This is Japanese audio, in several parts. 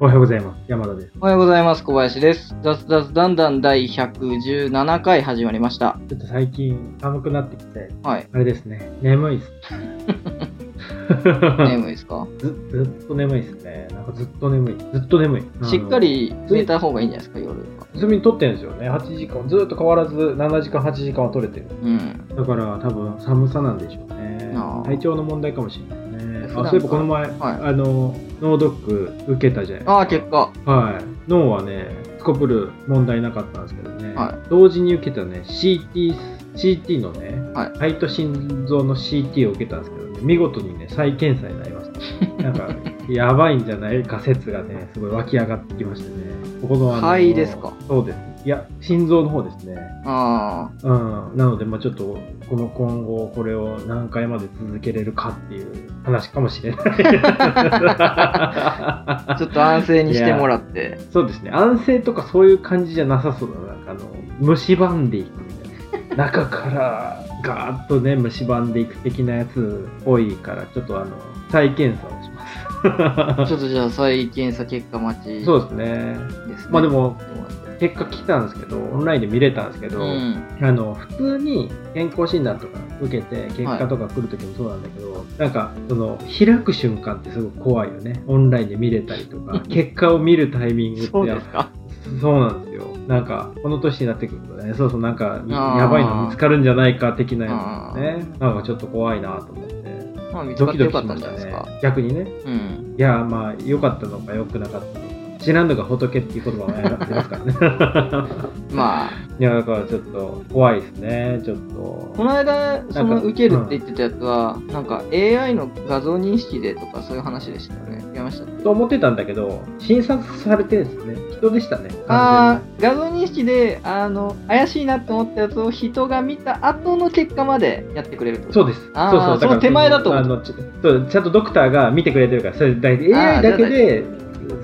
おはようございます。山田です。おはようございます。小林です。雑雑だんだん第117回始まりました。ちょっと最近寒くなってきて、はい。あれですね、眠いっす。眠いですか？ずずっと眠いっすね。なんかずっと眠い。ずっと眠い。しっかり寝た方がいいんじゃないですか、夜は。睡眠取ってるんですよね。8時間。ずっと変わらず7時間、8時間は取れてる。うん。だから多分寒さなんでしょうね体調の問題かもしれないね。普段あ、そういえばこの前、はいあの、脳ドック受けたじゃないですか。ああ、結果。はい。脳はね、すこぶる問題なかったんですけどね、は同時に受けたね、CT、CT のね、はい肺と心臓の CT を受けたんですけどね、見事にね、再検査になりました。なんか、やばいんじゃない？か説がね、すごい湧き上がってきましてね。ここのあの肺ですか？そうです。いや、心臓の方ですね。あうん。なので、まあちょっと、この今後、これを何回まで続けれるかっていう話かもしれない。あ。ちょっと安静にしてもらって。そうですね。安静とかそういう感じじゃなさそうだな。なんかあの、蝕んでいくみたいな。中からガーッとね、蝕んでいく的なやつ多いから、ちょっとあの、再検査をします。ちょっとじゃあ再検査結果待ちそうですね。まあでも、結果来たんですけど、オンラインで見れたんですけど、うん。あの、普通に健康診断とか受けて、結果とか来るときもそうなんだけど、なんか、その、開く瞬間ってすごく怖いよね。オンラインで見れたりとか、結果を見るタイミングってそうですか？そうなんですよ。なんか、この年になってくるとね、そうそう、なんか、やばいの見つかるんじゃないか的なやつね。なんかちょっと怖いなと思って。まあ見つかドキドってよかったんじゃないですか。。逆にね。うん。いや、まあ、良かったのか良くなかったのか。知らんのが仏っていう言葉がありますからね。まあ、いや、だからちょっと怖いですね。ちょっと。この間、そのなんか受けるって言ってたやつは、なんか AI の画像認識でとかそういう話でしたよね。やりましたと思ってたんだけど、診察されてるんですね。人でしたね。ああ、画像認識で、あの、怪しいなって思ったやつを人が見た後の結果までやってくれるそうです。そうそう。だからその手前だと思うあのちそうちゃんとドクターが見てくれてるから、それだ AI だけで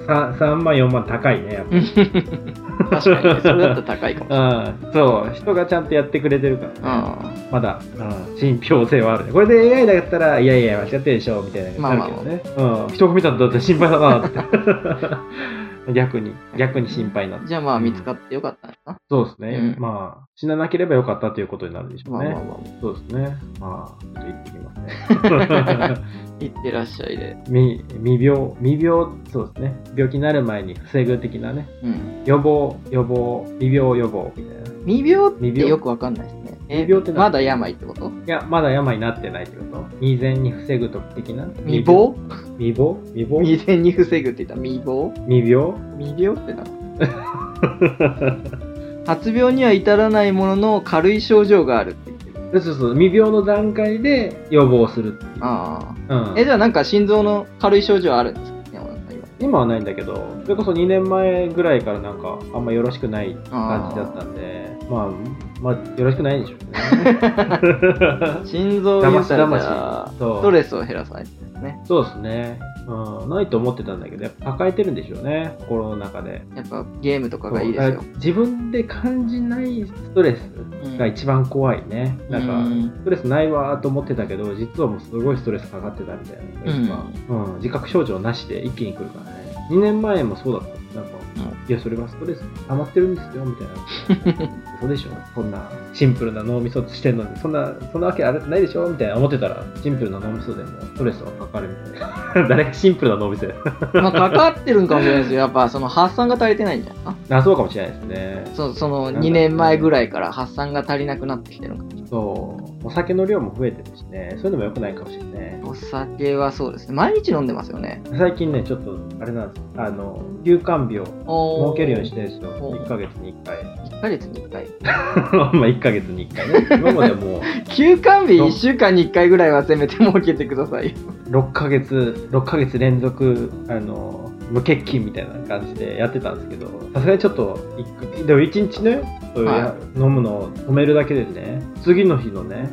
3, 3万、4万高いね、やっぱ。確かに、それだったら高いかもしれない。うん、そう、人がちゃんとやってくれてるからね。あまだ、うん、信憑性はあるね。これで AI だったら、いやいや、間違ってるでしょ、みたいななるけどね。うん、人が見たんだって心配だなって。逆に、逆に心配になって。じゃあまあ見つかってよかったんですか、そうですね。うんまあ、死ななければよかったということになるでしょうね。まあまあまあ。そうですね。まあ、ちょっと行ってきますね。いってらっしゃいで。未未病、未病、そうですね。病気になる前に防ぐ的なね。うん。予防、予防、未病予防みたいな。未病っ未病てよくわかんないですね。え未病って何まだ病ってこと？いや、まだ病になってないってこと。未然に防ぐと的な？未亡未亡未亡未然に防ぐって言った？ら未亡未病？未病ってな。発病には至らないものの軽い症状があるって言ってる。そうそう、未病の段階で予防する。あうん。あ。え、じゃあなんか心臓の軽い症状あるんですか？今はないんだけど、それこそ2年前ぐらいからなんか、あんまよろしくない感じだったんで、まあ、まあ、よろしくないんでしょうね。心臓を言ったらストレスを減らさないとですね。そうですね。うん、ないと思ってたんだけど、やっぱ抱えてるんでしょうね、心の中で。やっぱゲームとかがいいですよ。自分で感じないストレスが一番怖いね。なんか、うんストレスないわーと思ってたけど、実はもうすごいストレスかかってたみたいなのが一番、うん自覚症状なしで一気に来るからね。2年前もそうだった。いや、それがストレス溜まってるんですよ、みたいな。そうでしょこんなシンプルな脳みそしてんのに、そんな、そんなわけあるないでしょみたいな思ってたら、シンプルな脳みそでもストレスはかかるみたいな。誰がシンプルな脳みそや。まあ、かかってるんかもしれないですよ。やっぱその発散が足りてないんじゃないかあ、そうかもしれないですね。そその2年前ぐらいから発散が足りなくなってきてるのかもそう。お酒の量も増えてるしね。そういうのも良くないかもしれないね。お酒はそうですね。毎日飲んでますよね。最近ね、ちょっと、あれなんです。あの、休館日をお設けるようにしてるんですよ。お1ヶ月に1回。1ヶ月に1回。まあ、1ヶ月に1回ね。今までも休館日1週間に1回ぐらいはせめて設けてくださいよ。う、6ヶ月、6ヶ月連続、あの、無欠勤みたいな感じでやってたんですけど、さすがにちょっと、いでも1日ね、そういうは飲むのを止めるだけでね、次の日のね、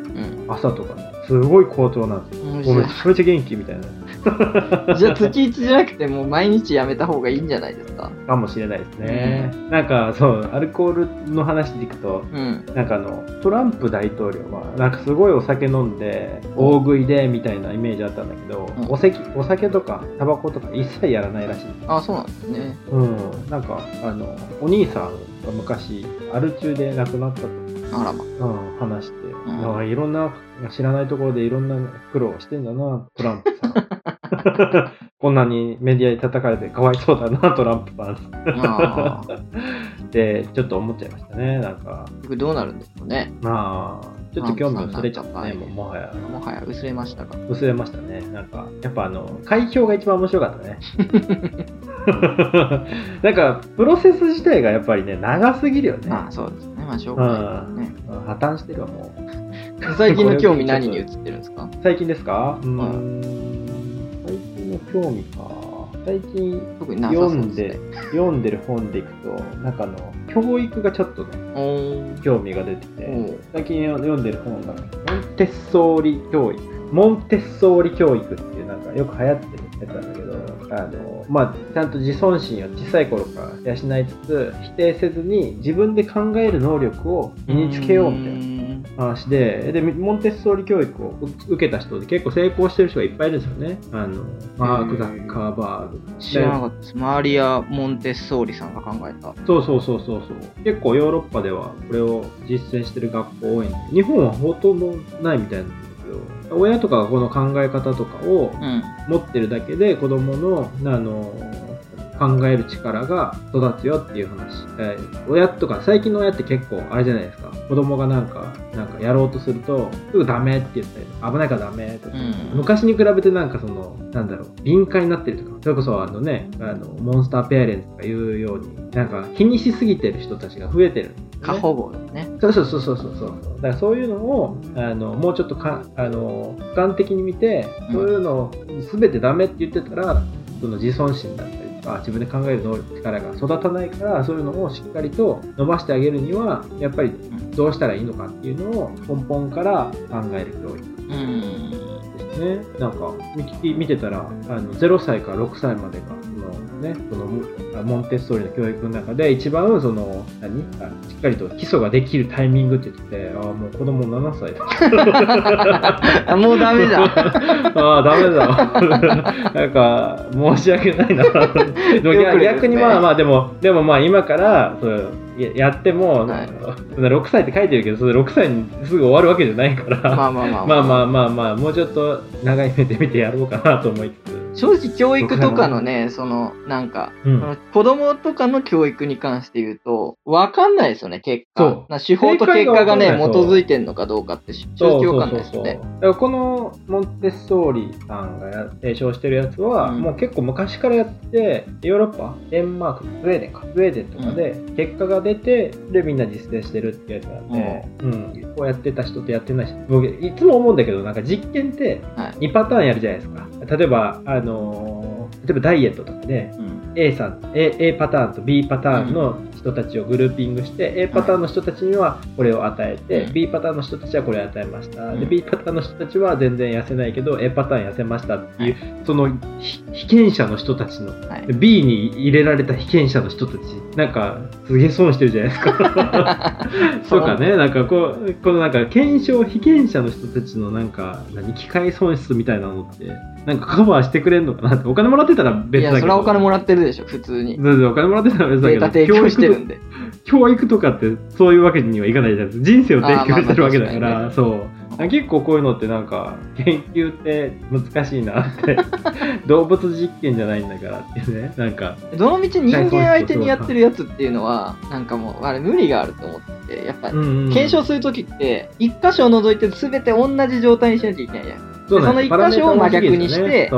うん。朝とかね、すごい好調なんですよ。面もうめちゃめちゃ元気みたいな。じゃあ月1じゃなくてもう毎日やめた方がいいんじゃないですか？かもしれないですね。なんかそう、アルコールの話でいくと、うんなんかあの、トランプ大統領は、なんかすごいお酒飲んで、大食いでみたいなイメージあったんだけど、うんお酒お酒とかタバコとか一切やらないらしい。あそうなんですねうん。なんか、あの、お兄さんが昔、アル中で亡くなったと、あらまうん、話して、んなんかいろんな、知らないところでいろんな苦労してんだな、トランプさん。こんなにメディアに叩かれてかわいそうだな、トランプさん。あで、ちょっと思っちゃいましたね、なんか。僕どうなるんですかねまあ、ちょっと興味薄れちゃったね、もうもはや。もはや薄れましたか薄れましたね。なんか、やっぱあの、開票が一番面白かったね。なんか、プロセス自体がやっぱりね、長すぎるよね。まあそうですね。まあしょうがないですね。破綻してるわ、もう。最近の興味何に移ってるんですか？最近ですか？うーん、最近の興味か。最近読うんで読んでる本でいくと、なんかあの、教育がちょっとね、興味が出てて、最近読んでる本が、モンテッソーリ教育。モンテッソーリ教育っていうなんかよく流行ってるやつなんだけど、あの、まあ、ちゃんと自尊心を小さい頃から養いつつ、否定せずに自分で考える能力を身につけようみたいな。な話で、で、モンテッソーリ教育を受けた人で結構成功してる人がいっぱいいるんですよね。あの、マーク・ザッカーバーグ。知らなかったですマリア・モンテッソーリさんが考えたそうそうそうそうそう。結構ヨーロッパではこれを実践してる学校多いんで、日本はほとんどないみたいな親とかがこの考え方とかをうん。持ってるだけで子供の、あの、考える力が育つよっていう話。えー親とか、最近の親って結構あれじゃないですか。子供がなんか、なんかやろうとすると、すぐダメって言ったり、危ないからダメとか、うん昔に比べてなんかその、なんだろう、敏感になってるとか、それこそあのね、あの、モンスターペアレンツとかいうように、なんか気にしすぎてる人たちが増えてるね、過保護ですねそうそうそうそうそうそう。だからそういうのを、あの、もうちょっとか、あの、俯瞰的に見て、そういうのを全てダメって言ってたら、その自尊心だったりあ、自分で考える能力、が育たないから、そういうのをしっかりと伸ばしてあげるには、やっぱりどうしたらいいのかっていうのを根本から考える教育。うんね。なんか見見てたらあの0歳から6歳までがその、ね、そのモモンテッソーリの教育の中で一番その何？あしっかりと基礎ができるタイミングって言っててああもう子供7歳だ。あもうダメだ。ああダメだ。なんか申し訳ないな。逆にまあまあでもでもまあ今からそうややっても、はい。そんな6歳って書いてるけどそれ6歳にすぐ終わるわけじゃないから。まあまあまあ。まあまあまあまあ、もうちょっと長い目で見てやろうかなと思いつつ。正直教育とかのねそのなんかうん。子供とかの教育に関して言うと、わかんないですよね、結果。な手法と結果がね、基づいてんのかどうかって正直わかんないで。すよね。このモンテッソーリさんがや提唱してるやつは、うん。もう結構昔からやってて、ヨーロッパ、デンマーク、スウェーデンか、スウェーデンとかで結果が出て、で、みんな実践してるってやつなんで、うん、こうやってた人とやってない人、僕、いつも思うんだけど、なんか実験ってはい。2パターンやるじゃないですか。例えば、あのー例えばダイエットとかで、うん。A さん A, A パターンと B パターンの人たちをグルーピングして、A パターンの人たちにはこれを与えて、うん。B パターンの人たちはこれを与えました、うん。で B パターンの人たちは全然痩せないけど A パターン痩せましたっていう、そのひ被験者の人たちのはい。B に入れられた被験者の人たちなんかすげえ損してるじゃないですか とかねなんかこうこのなんか検証被験者の人たちのなんか何機械損失みたいなのってなんかカバーしてくれんのかなってお金もらってたらい別だけどや、それはお金もらってるでしょ、普通に。全然お金もらってたら別だけどデータ提供してるんで。教育とかってそういうわけにはいかないじゃないですか。人生を提供してるわけだかあーまあまあらそう。結構こういうのってなんか研究って難しいなって。動物実験じゃないんだからっていうね。なんかどの道人間相手にやってるやつっていうのは、なんかもう、あれ無理があると思ってて、やっぱ、検証するときって、一箇所を除いて全て同じ状態にしなきゃいけないじゃん。その一箇所を真逆にしてで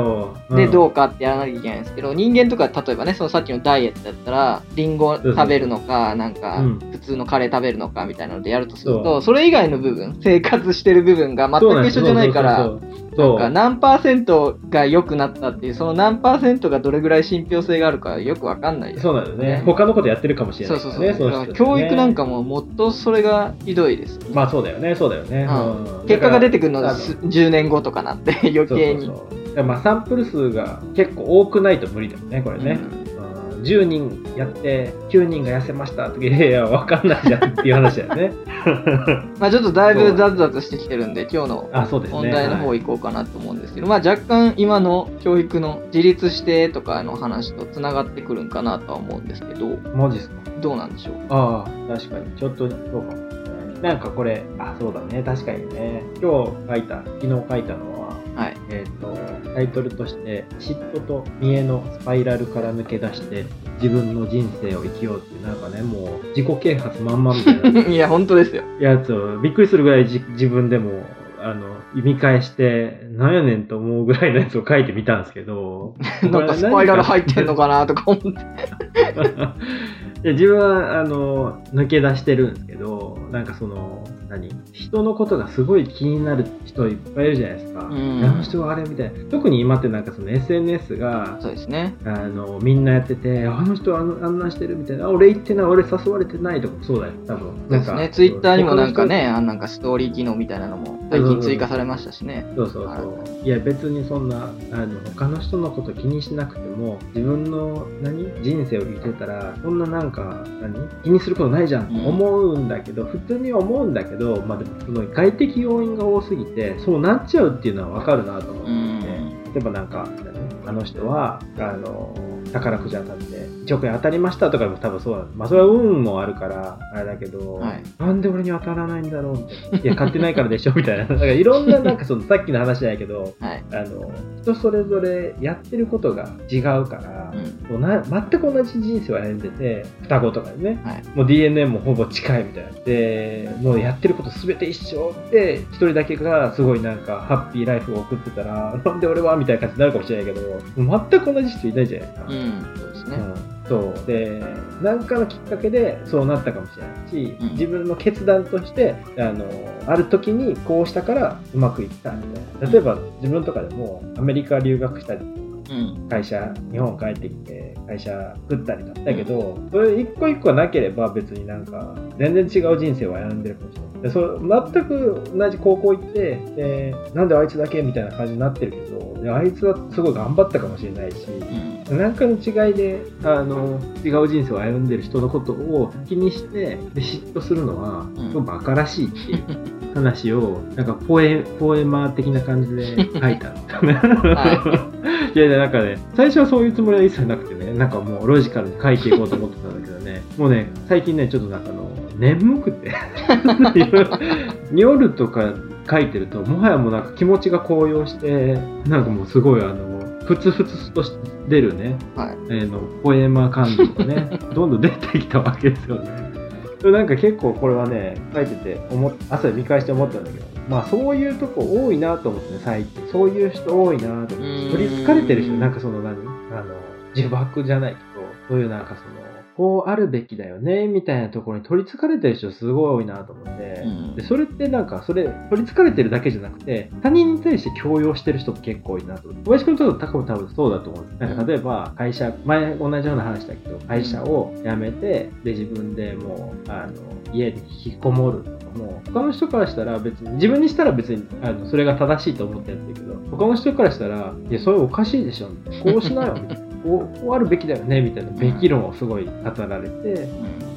ねで、どううかってやらなきゃいけないんですけど、人間とか例えばね、そのさっきのダイエットだったら、リンゴ食べるのか、なんかうん、普通のカレー食べるのかみたいなのでやるとするそと、それ以外の部分、生活してる部分が全く一緒じゃないから、なんか何パーセントが良くなったっていう、その何パーセントがどれぐらい信憑性があるかよくわかんないですそうなんだよね。ね。他のことやってるかもしれなそいうからそう。そう。だからね教育なんかももっとそれがひどいです。まあそうだよねそうだよね、うん。うん。結果が出てくるのだからす10年後とかなって余計に。そうそうそう。まあサンプル数が結構多くないと無理だよね、これね。うん10人やって9人が痩せましたっていやいや分かんないじゃんっていう話だよね。まあちょっとだいぶザズザズしてきてるんで今日の問題の方行こうかなと思うんですけど、ねはい、まあ若干今の教育の自立してとかの話とつながってくるんかなとは思うんですけどマジっすか？どうなんでしょう？ああ確かに。ちょっとそうかも。なんかこれあそうだね。確かにね。今日書いた昨日書いたのははい、えっ、ー、と、タイトルとして、嫉妬と見栄のスパイラルから抜け出して、自分の人生を生きようっていう、なんかね、もう、自己啓発まんまみたいな。いや、本当ですよ。やつを、びっくりするぐらい自分でも、あの、見返して、なんやねんと思うぐらいのやつを書いてみたんですけど。なんかスパイラル入ってんのかなとか思って。で自分は、あの、抜け出してるんですけど、なんかその、何？人のことがすごい気になる人いっぱいいるじゃないですか。うん、あの人はあれみたいな。特に今ってなんかその SNS が、そうですね。あの、みんなやってて、あの人はあんなしてるみたいな、俺行ってない、俺誘われてないとかそうだよ、多分。そうですね。ツイッターにもなんかね、あなんかストーリー機能みたいなのも最近追加されましたしね。そうそうそう。いや、別にそんな、あの、他の人のこと気にしなくても、自分の何？人生を生きてたら、そんななんか、何？気にすることないじゃんと思うんだけど、うん、普通に思うんだけど、まあでも、その外的要因が多すぎて、そうなっちゃうっていうのはわかるなと思って、うん、例えばなんか、あの人は、あの、宝くじ当たって1億円当たりましたとかも多分そうだ。まあそれは運もあるから、あれだけど、はい、なんで俺に当たらないんだろうみたいな。いや、買ってないからでしょみたいな。だからいろんな、なんかそのさっきの話じゃないけど、はい、あの、人それぞれやってることが違うから、うん、な全く同じ人生を歩んでて、双子とかでね、はい、もう DNA もほぼ近いみたいな。で、もうやってること全て一緒で、一人だけがすごいなんかハッピーライフを送ってたら、なんで俺はみたいな感じになるかもしれないけど、全く同じ人いないじゃないですか。うん、そうですね。うんそう。で何かのきっかけでそうなったかもしれないし、うん、自分の決断としてあのある時にこうしたからうまくいったみたいな。例えば自分とかでもアメリカ留学したり会社、日本帰ってきて会社作ったりだったけど、それ一個一個なければ別になんか全然違う人生を歩んでるかもしれない。でそ全く同じ高校行ってで、なんであいつだけみたいな感じになってるけど、であいつはすごい頑張ったかもしれないし、何かの違いであの違う人生を歩んでる人のことを気にしてで嫉妬するのは、すごく馬鹿らしいっていう話を、なんかポエポエマー的な感じで書いたんだね。いやいや、なんかね、最初はそういうつもりは一切なくてね、なんかもうロジカルに書いていこうと思ってたんだけどね、もうね、最近ね、ちょっとなんかあの、眠くて。夜とか書いてると、もはやもうなんか気持ちが高揚して、なんかもうすごいあの、ふつふつと出るね、はい、えー、のポエマ感情がね、どんどん出てきたわけですよね。なんか結構これはね、書いてて思、朝見返して思ったんだけど、まあそういうとこ多いなと思ってね、最近。そういう人多いなと思って。取りつかれてる人、なんかその何あの、呪縛じゃないけど、そういうなんかその、こうあるべきだよね、みたいなところに取りつかれてる人すごい多いなと思って、うん、でそれってなんか、それ、取りつかれてるだけじゃなくて、他人に対して強要してる人も結構多いなと思って。小林君と多分多分そうだと思う。なんか例えば、会社、前同じような話だけど、会社を辞めて、で、自分でもう、あの、家に引きこもるも、他の人からしたら別に、自分にしたら別に、あの、それが正しいと思ってやってるけど、他の人からしたら、いや、それおかしいでしょ、こうしなよ、みたいな。こうあるべきだよねみたいなべき論をすごい語られて、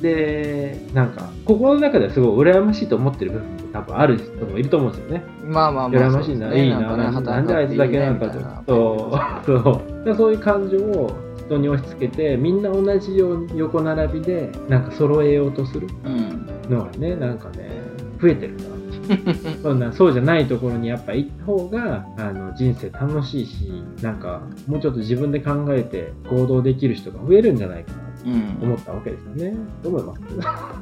でなんか心の中ではすごい羨ましいと思ってる部分も多分ある人もいると思うんですよね。まあまあまあ、羨ましいな、ね、いいなななんであいつだけなんかと。そうそう。そういう感情を人に押し付けてみんな同じように横並びでなんか揃えようとするのがね、なんかね増えてるな。そんなそうじゃないところにやっぱ行った方があの人生楽しいしなんかもうちょっと自分で考えて行動できる人が増えるんじゃないかなと思ったわけですよね。どう思いま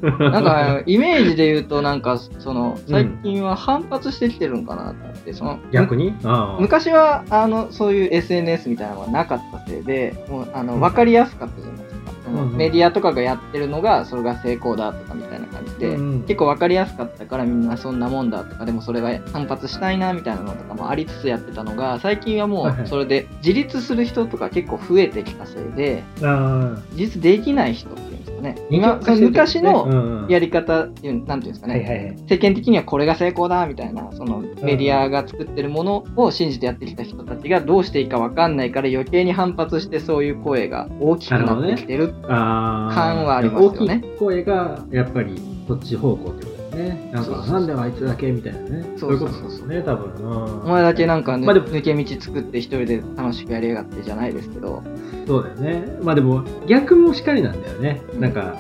す？なんかイメージで言うとなんかその最近は反発してきてるんかなと思って、その逆に？昔はあのそういう SNS みたいなのがなかったせいでもうあの分かりやすかったじゃないですか。メディアとかがやってるのがそれが成功だとかみたいな感じで、うん、結構分かりやすかったからみんなそんなもんだとかでもそれが反発したいなみたいなのとかもありつつやってたのが最近はもうそれで自立する人とか結構増えてきたせいで、自立できない人ってね。昔のやり方っていう、なんていうんですかね、世間的にはこれが成功だみたいな、そのメディアが作ってるものを信じてやってきた人たちがどうしていいか分かんないから余計に反発してそういう声が大きくなってきてる。感はありますよね。大きい声がやっぱりそっち方向ってことね。なんか、なんであいつだけみたいなね。そうそうそうそうね、多分。お前だけなんか、ね、まあ、抜け道作って一人で楽しくやりやがってじゃないですけど。そうだよね。まあでも、逆もしかりなんだよね。うん、なんか、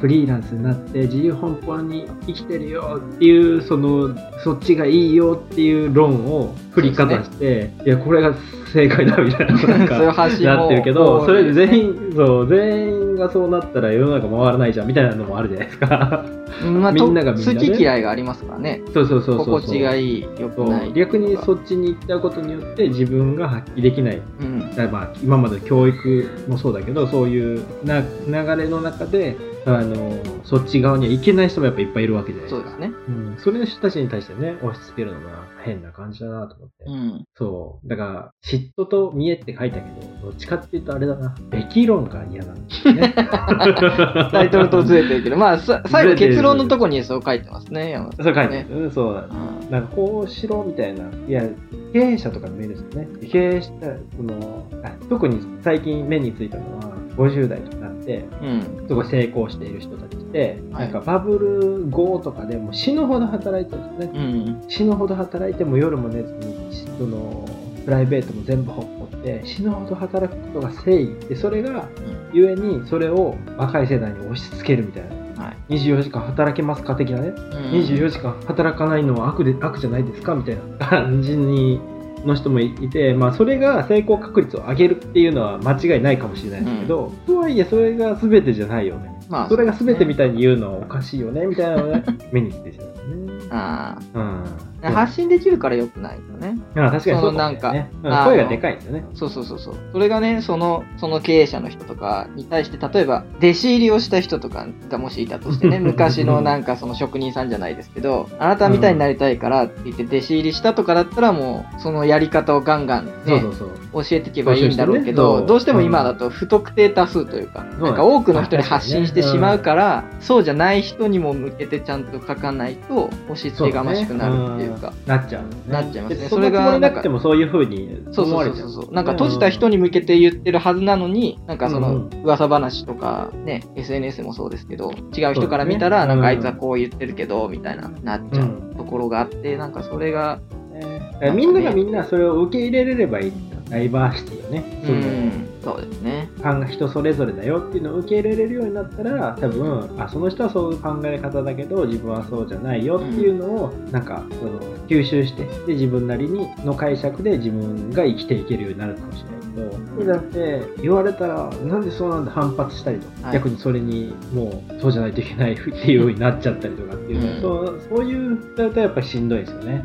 フリーランスになって自由奔放に生きてるよっていうそのそっちがいいよっていう論を振りかざして、ね、いやこれが正解だみたいな なんかなってるけどそれで全員そう全員がそうなったら世の中回らないじゃんみたいなのもあるじゃないですか。まあ、みんながみんな、ね、好き嫌いがありますからね。そうそうそうそう心地がいい、よくない。逆にそっちに行ったことによって自分が発揮できない。うん、だまあ今まで教育もそうだけど、そういうな流れの中であのそっち側には行けない人もやっぱいっぱいいるわけじゃないですか。そうですね。うん。それの人たちに対してね、押し付けるのが変な感じだなと思って。うん。そう。だから、嫉妬と見えって書いたけど、どっちかっていうとあれだな。べき論が嫌なんですよね。タイトルとずれてるけど、まあ、最後結論のとこにそう書いてますね、山田、ね。そう書いてます。うん、そうだ。うん、なんかこうしろみたいな。いや、経営者とかの目ですよね。経営した、その、特に最近目についたのは、50代とかなって、うん、すごい成功している人たちって、はい、なんかバブル後とかでも死ぬほど働いてるんですね、うん、死ぬほど働いても夜も寝ずにそのプライベートも全部ほっぽって死ぬほど働くことが正義でそれが、ゆえにそれを若い世代に押し付けるみたいな、はい、24時間働けますか的なね、うん、24時間働かないのは悪で悪じゃないですかみたいな感じにの人もいて、まあ、それが成功確率を上げるっていうのは間違いないかもしれないですけど、うん、とはいえそれが全てじゃないよね。まあ、それが全てみたいに言うのはおかしいよね、みたいなのをね、目にしてしまうね。ああ。うん。発信できるからよくないよね。あ確かにそう、ね、なんか、声がでかいんですよね。そうそうそうそう。それがね、その、その経営者の人とかに対して、例えば、弟子入りをした人とかがもしいたとしてね、昔のなんかその職人さんじゃないですけど、あなたみたいになりたいからって言って弟子入りしたとかだったらもう、そのやり方をガンガンね、そうそうそう。教えていけばいいんだろうけど、ね、どうしても今だと不特定多数というか、なん。か多くの人に発信してしまうから、そうじゃない人にも向けてちゃんと書かないと、押し付けがましくなるっていうか。なっちゃう。なっちゃいますね。それがなくてもそういうふうに思われちゃう。そうそうそうなんか閉じた人に向けて言ってるはずなのに、なんかその噂話とかね、SNS もそうですけど、違う人から見たら、なんかあいつはこう言ってるけど、みたいな、なっちゃうところがあって、なんかそれが、みんながみんなそれを受け入れれればいいダイバーシティをね、そうん、そうですね人それぞれだよっていうのを受け入れれるようになったら多分あその人はそういう考え方だけど自分はそうじゃないよっていうのを、うん、なんかその吸収してで自分なりにの解釈で自分が生きていけるようになるかもしれないけどそうじゃなくて言われたらなんでそうなんで反発したりとか、はい、逆にそれにもうそうじゃないといけないっていうようになっちゃったりとかっていうの、うん、そうそういうだとやっぱりしんどいですよね。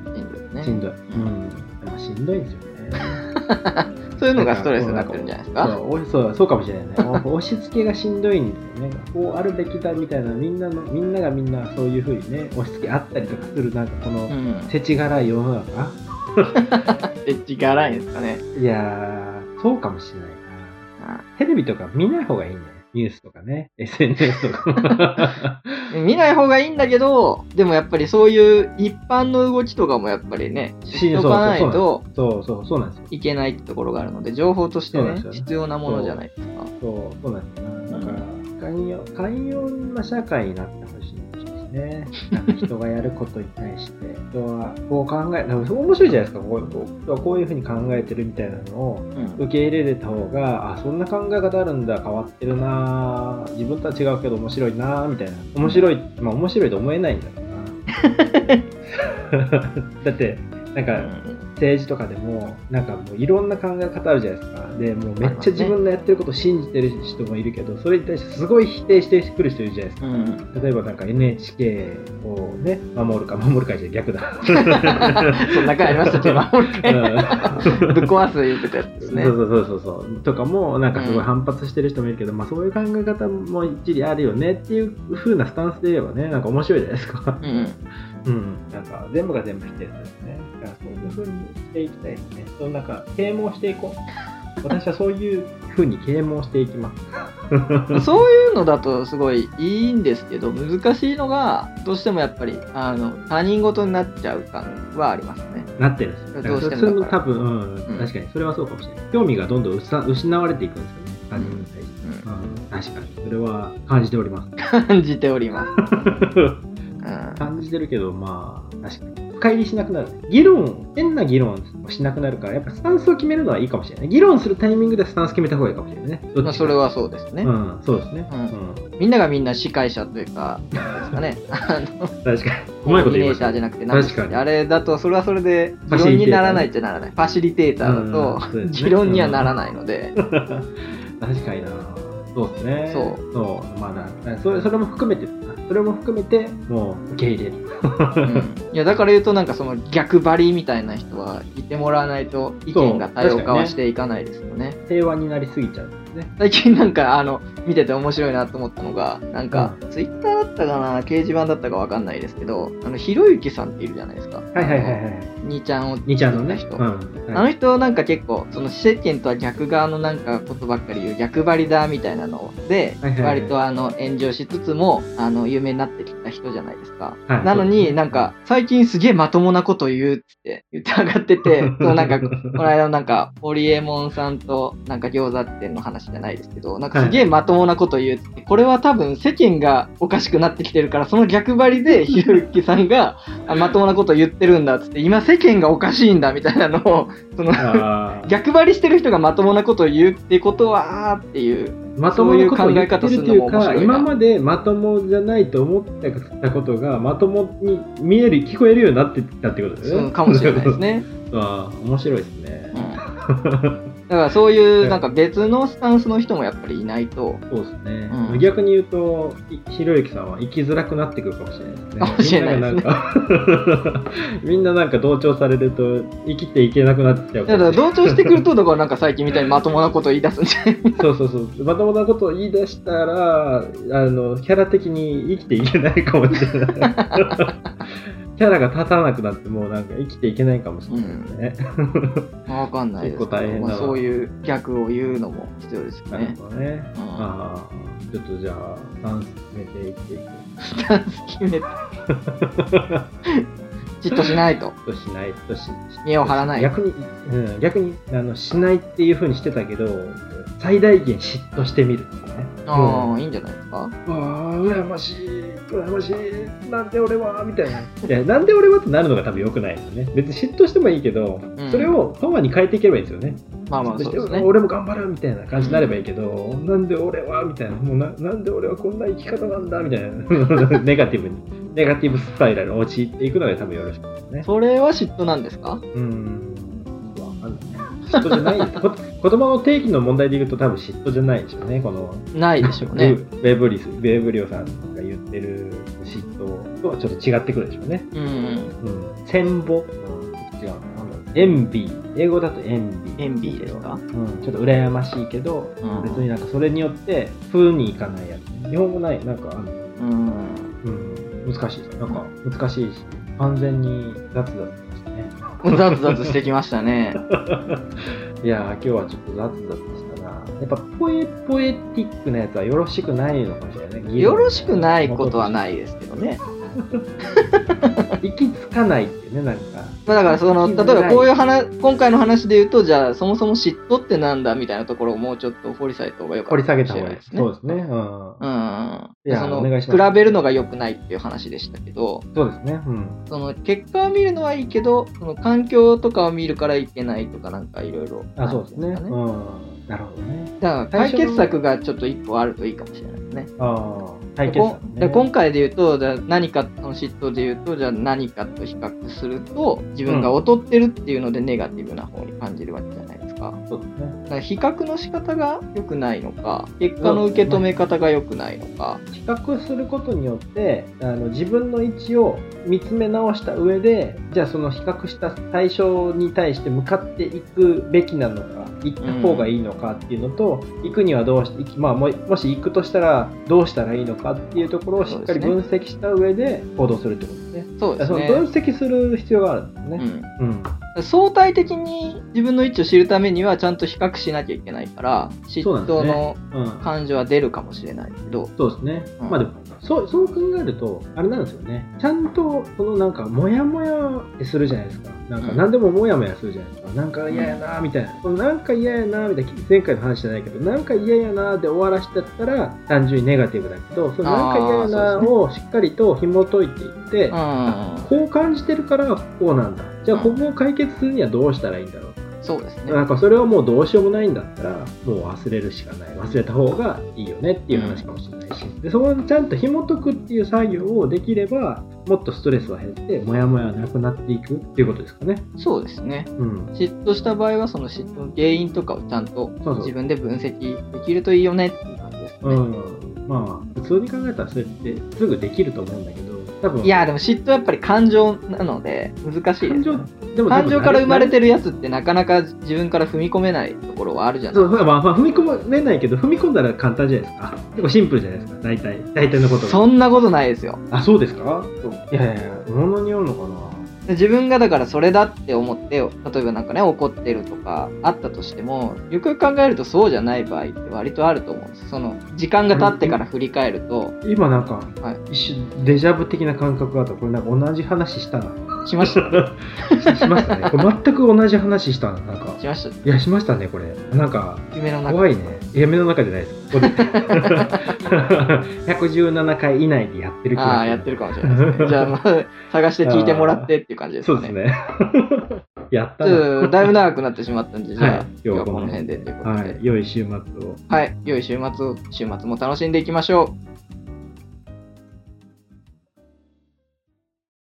しんどい。うん。しんどいんですよね。そういうのがストレスになってるんじゃないですか？そうそうそうかもしれないね。押し付けがしんどいんですよね。こうあるべきだみたいなみんなのみんながみんなそういうふうにね押し付けあったりとかするなんかこの世知辛い世の中世知辛いですかね。いやそうかもしれないな。テレビとか見ない方がいいねニュースとかね、SNS とか 見ない方がいいんだけど、でもやっぱりそういう一般の動きとかもやっぱりね、知っとかないと、そうそうそうなんですよ。いけないってところがあるので、情報としてね、必要なものじゃないですか。そう、そうなんですよ。だから、寛容、寛容な社会になってほしい。ね。なんか人がやることに対して、人はこう考え、面白いじゃないですか、こうこういうふうに考えてるみたいなのを受け入れれた方が、あ、そんな考え方あるんだ、変わってるな自分とは違うけど面白いなみたいな。面白い、まあ面白いと思えないんだろうな。だって、なんか、政治とかでもなんかもういろんな考え方あるじゃないですか。でもうめっちゃ自分のやってることを信じてる人もいるけどそれに対してすごい否定してくる人いるじゃないですか、うん、例えばなんか NHK をね守るか守るかじゃ逆だ。そんな回ありましたっけ守るか、ぶっ壊す言ってたやつですね。そうそうそうそうとかもなんかすごい反発してる人もいるけど、うん、まあそういう考え方も一理あるよねっていう風なスタンスで言えばねなんか面白いじゃないですか。うん、うん、なんか全部が全部否定するんですね。だからそういう風にしていきたいですね。そのなんか、啓蒙していこう。私はそういうふうに啓蒙していきます。そういうのだとすごいいいんですけど難しいのがどうしてもやっぱりあの他人事になっちゃう感はありますね。なってるんですどうしても多分、うん、うん、確かにそれはそうかもしれない。興味がどんどん失われていくんですよね。他人に対して、うん、うん、確かに。それは感じております。感じております、うん、感じてるけどまあ確かに深入りしなくなる。議論、変な議論をしなくなるから、やっぱスタンスを決めるのはいいかもしれない。議論するタイミングでスタンス決めた方がいいかもしれないね。まあ、それはそうですね。うん、そうですね。うん。みんながみんな司会者というか、ですかね。あの、確かに。うまいこと言いました。じゃなくて、確かに。あれだと、それはそれで、議論にならないってならない。ファシリテーターだと、議論にはならないので。確かにな。そうですね。そう。そう。まあそれ、それも含めて、それも含めて、もう受け入れる。うん、いや、だから言うと、なんかその逆張りみたいな人はいてもらわないと、意見が多様化はしていかないですよね。ね平和になりすぎちゃう。ね。最近なんか、あの、見てて面白いなと思ったのが、なんか、ツイッターだったかな、掲示板だったかわかんないですけど、あの、ひろゆきさんっているじゃないですか。はいはいはいはい。兄ちゃんを兄ちゃんのね。人、うん。はい、あの人なんか結構その世間とは逆側のなんかことばっかり言う逆張りだみたいなので、はいはいはい、割とあの炎上しつつもあの有名になってきた人じゃないですか、はい、なのになんか最近すげえまともなこと言うって言って上がってて そうなんかこの間なんかホリエモンさんとなんか餃子店の話じゃないですけどなんかすげえまともなこと言うって、これは多分世間がおかしくなってきてるからその逆張りでひろゆきさんがまともなこと言ってるんだっつって今世間がおかしいんだみたいなのを、その逆張りしてる人がまともなことを言うってことは、っていう。まともなことを言ってるっていうか、今までまともじゃないと思ってたことが、まともに見える、聞こえるようになってたってことですね。かもしれないですね。あ面白いですね。うん だからそういうなんか別のスタンスの人もやっぱりいないと。そうですね。うん、逆に言うと、ひろゆきさんは生きづらくなってくるかもしれないですね。かもしれないですね。みんななんか 同調されると生きていけなくなっちゃうだから同調してくると、だからなんか最近みたいにまともなことを言い出すんじゃないそうそうそう。まともなことを言い出したら、あの、キャラ的に生きていけないかもしれない。キャラが立たなくなってもうなんか生きていけないかもしれないね。うん、わかんないです結構大変だ、まあ、そういう逆を言うのも必要ですよね。なるほどね。うん、ああ、ちょっとじゃあ、スタンス決めていっていく。スタンス決めて。嫉妬しないと。嫉妬しないとし。身を張らない。逆に、うん、逆に、あの、しないっていうふうにしてたけど、最大限嫉妬してみる。ああ、いいんじゃないですか？ああ、羨ましい、羨ましい、なんで俺は、みたいな。いや、なんで俺はってなるのが多分良くないですね。別に嫉妬してもいいけど、うん、それをパワーに変えていけばいいですよね。まあまあそうですね。俺も頑張るみたいな感じになればいいけど、うん、なんで俺はみたいな、もうななんで俺はこんな生き方なんだみたいな、ネガティブに、ネガティブスパイラルに陥っていくのが多分よろしくですね。それは嫉妬なんですか？うん。嫉妬じゃない言葉の定義の問題で言うと多分嫉妬じゃないでしょうね。このないでしょうね。ウェブリスウェブリオさんが言ってる嫉妬とはちょっと違ってくるでしょうね。うん、うん、戦母、違うエンビ。ー英語だとエンビ。ーエンビーですか、うん、ちょっと羨ましいけど、うん、別になんかそれによって風にいかないやつ。日本語ない。なんかあの？うん、うん、難しいですなんか難しいし完全に雑だザツザツしてきましたね。いや今日はちょっとザツザツしたな。やっぱポエポエティックなやつはよろしくないのかもしれない。よろしくないことはないですけどね。行き着かないっていうね、なんか。まあだからその、例えばこういう話、今回の話で言うと、じゃあそもそも嫉妬ってなんだみたいなところをもうちょっと掘り下げた方がよかったかもしれないですね。掘り下げた方がいいですね。そうですね。うん。うん。いや、その、比べるのが良くないっていう話でしたけど、そうですね。うん。その、結果を見るのはいいけど、その環境とかを見るからいけないとかなんかいろいろ。あ、そうですね。うん。なるほどね。だから解決策がちょっと一歩あるといいかもしれないですね。ああ。解決策、ね、今回で言うと、じゃ何かの嫉妬で言うと、じゃあ何かと比較すると、自分が劣ってるっていうのでネガティブな方に感じるわけじゃないですか。そうですね。だから比較の仕方が良くないのか、結果の受け止め方が良くないのか。比較することによって、あの自分の位置を見つめ直した上で、じゃあその比較した対象に対して向かっていくべきなのか、行った方がいいのかっていうのと、うん、行くにはどうして、まあ、もし行くとしたらどうしたらいいのかっていうところをしっかり分析した上で行動するってことですね。そうですね。分析する必要があるんですね。うん。うん、相対的に自分の位置を知るためにはちゃんと比較しなきゃいけないから嫉妬の感情は出るかもしれないけどそうですね、うん、まあでもそうそう考えるとあれなんですよね。ちゃんとそのなんかモヤモヤするじゃないですか。なんか何でもモヤモヤするじゃないですか、うん、なんか嫌やなみたいな、うん、なんか嫌やなみたいな。前回の話じゃないけどなんか嫌やなで終わらしちゃったら単純にネガティブだけどそのなんか嫌やなをしっかりと紐解いていって、こう感じてるからこうなんだ。じゃあここを解決するにはどうしたらいいんだろうそうですね。なんかそれはもうどうしようもないんだったら、もう忘れるしかない。忘れた方がいいよねっていう話かもしれないし、うん、でそこをちゃんと紐解くっていう作業をできれば、もっとストレスは減って、もやもやなくなっていくっていうことですかね。そうですね。うん、嫉妬した場合は、その嫉妬の原因とかをちゃんと自分で分析できるといいよねっていう感じですね。うん、まあ、普通に考えたらそれってすぐできると思うんだけど、多分。いやでも嫉妬はやっぱり感情なので難しいです、ね、でも感情から生まれてるやつってなかなか自分から踏み込めないところはあるじゃないですか。そうまあ、まあ、踏み込めないけど踏み込んだら簡単じゃないですか。結構シンプルじゃないですか。大体大体のことそんなことないですよ。あそうですか？いやいやいや物によるのかな自分がだからそれだって思って例えばなんかね怒ってるとかあったとしてもよくよく考えるとそうじゃない場合って割とあると思うんですその時間が経ってから振り返ると。今なんか、はい、一瞬デジャブ的な感覚があった。これなんか同じ話したなしましたしましたね。これ全く同じ話したななんか。しましたいやしましたねこれ。なんか夢の中。怖いね。夢の中じゃないです。117回以内でやってるああやってるかもしれないですね。じゃあ、まあ、探して聞いてもらってっていう感じですね。そうですね。やっただいぶ長くなってしまったんで、じゃあ、はい、今日はこの辺でということで。はい、良い週末を。はい、良い週末を、週末も楽しんでいきましょう。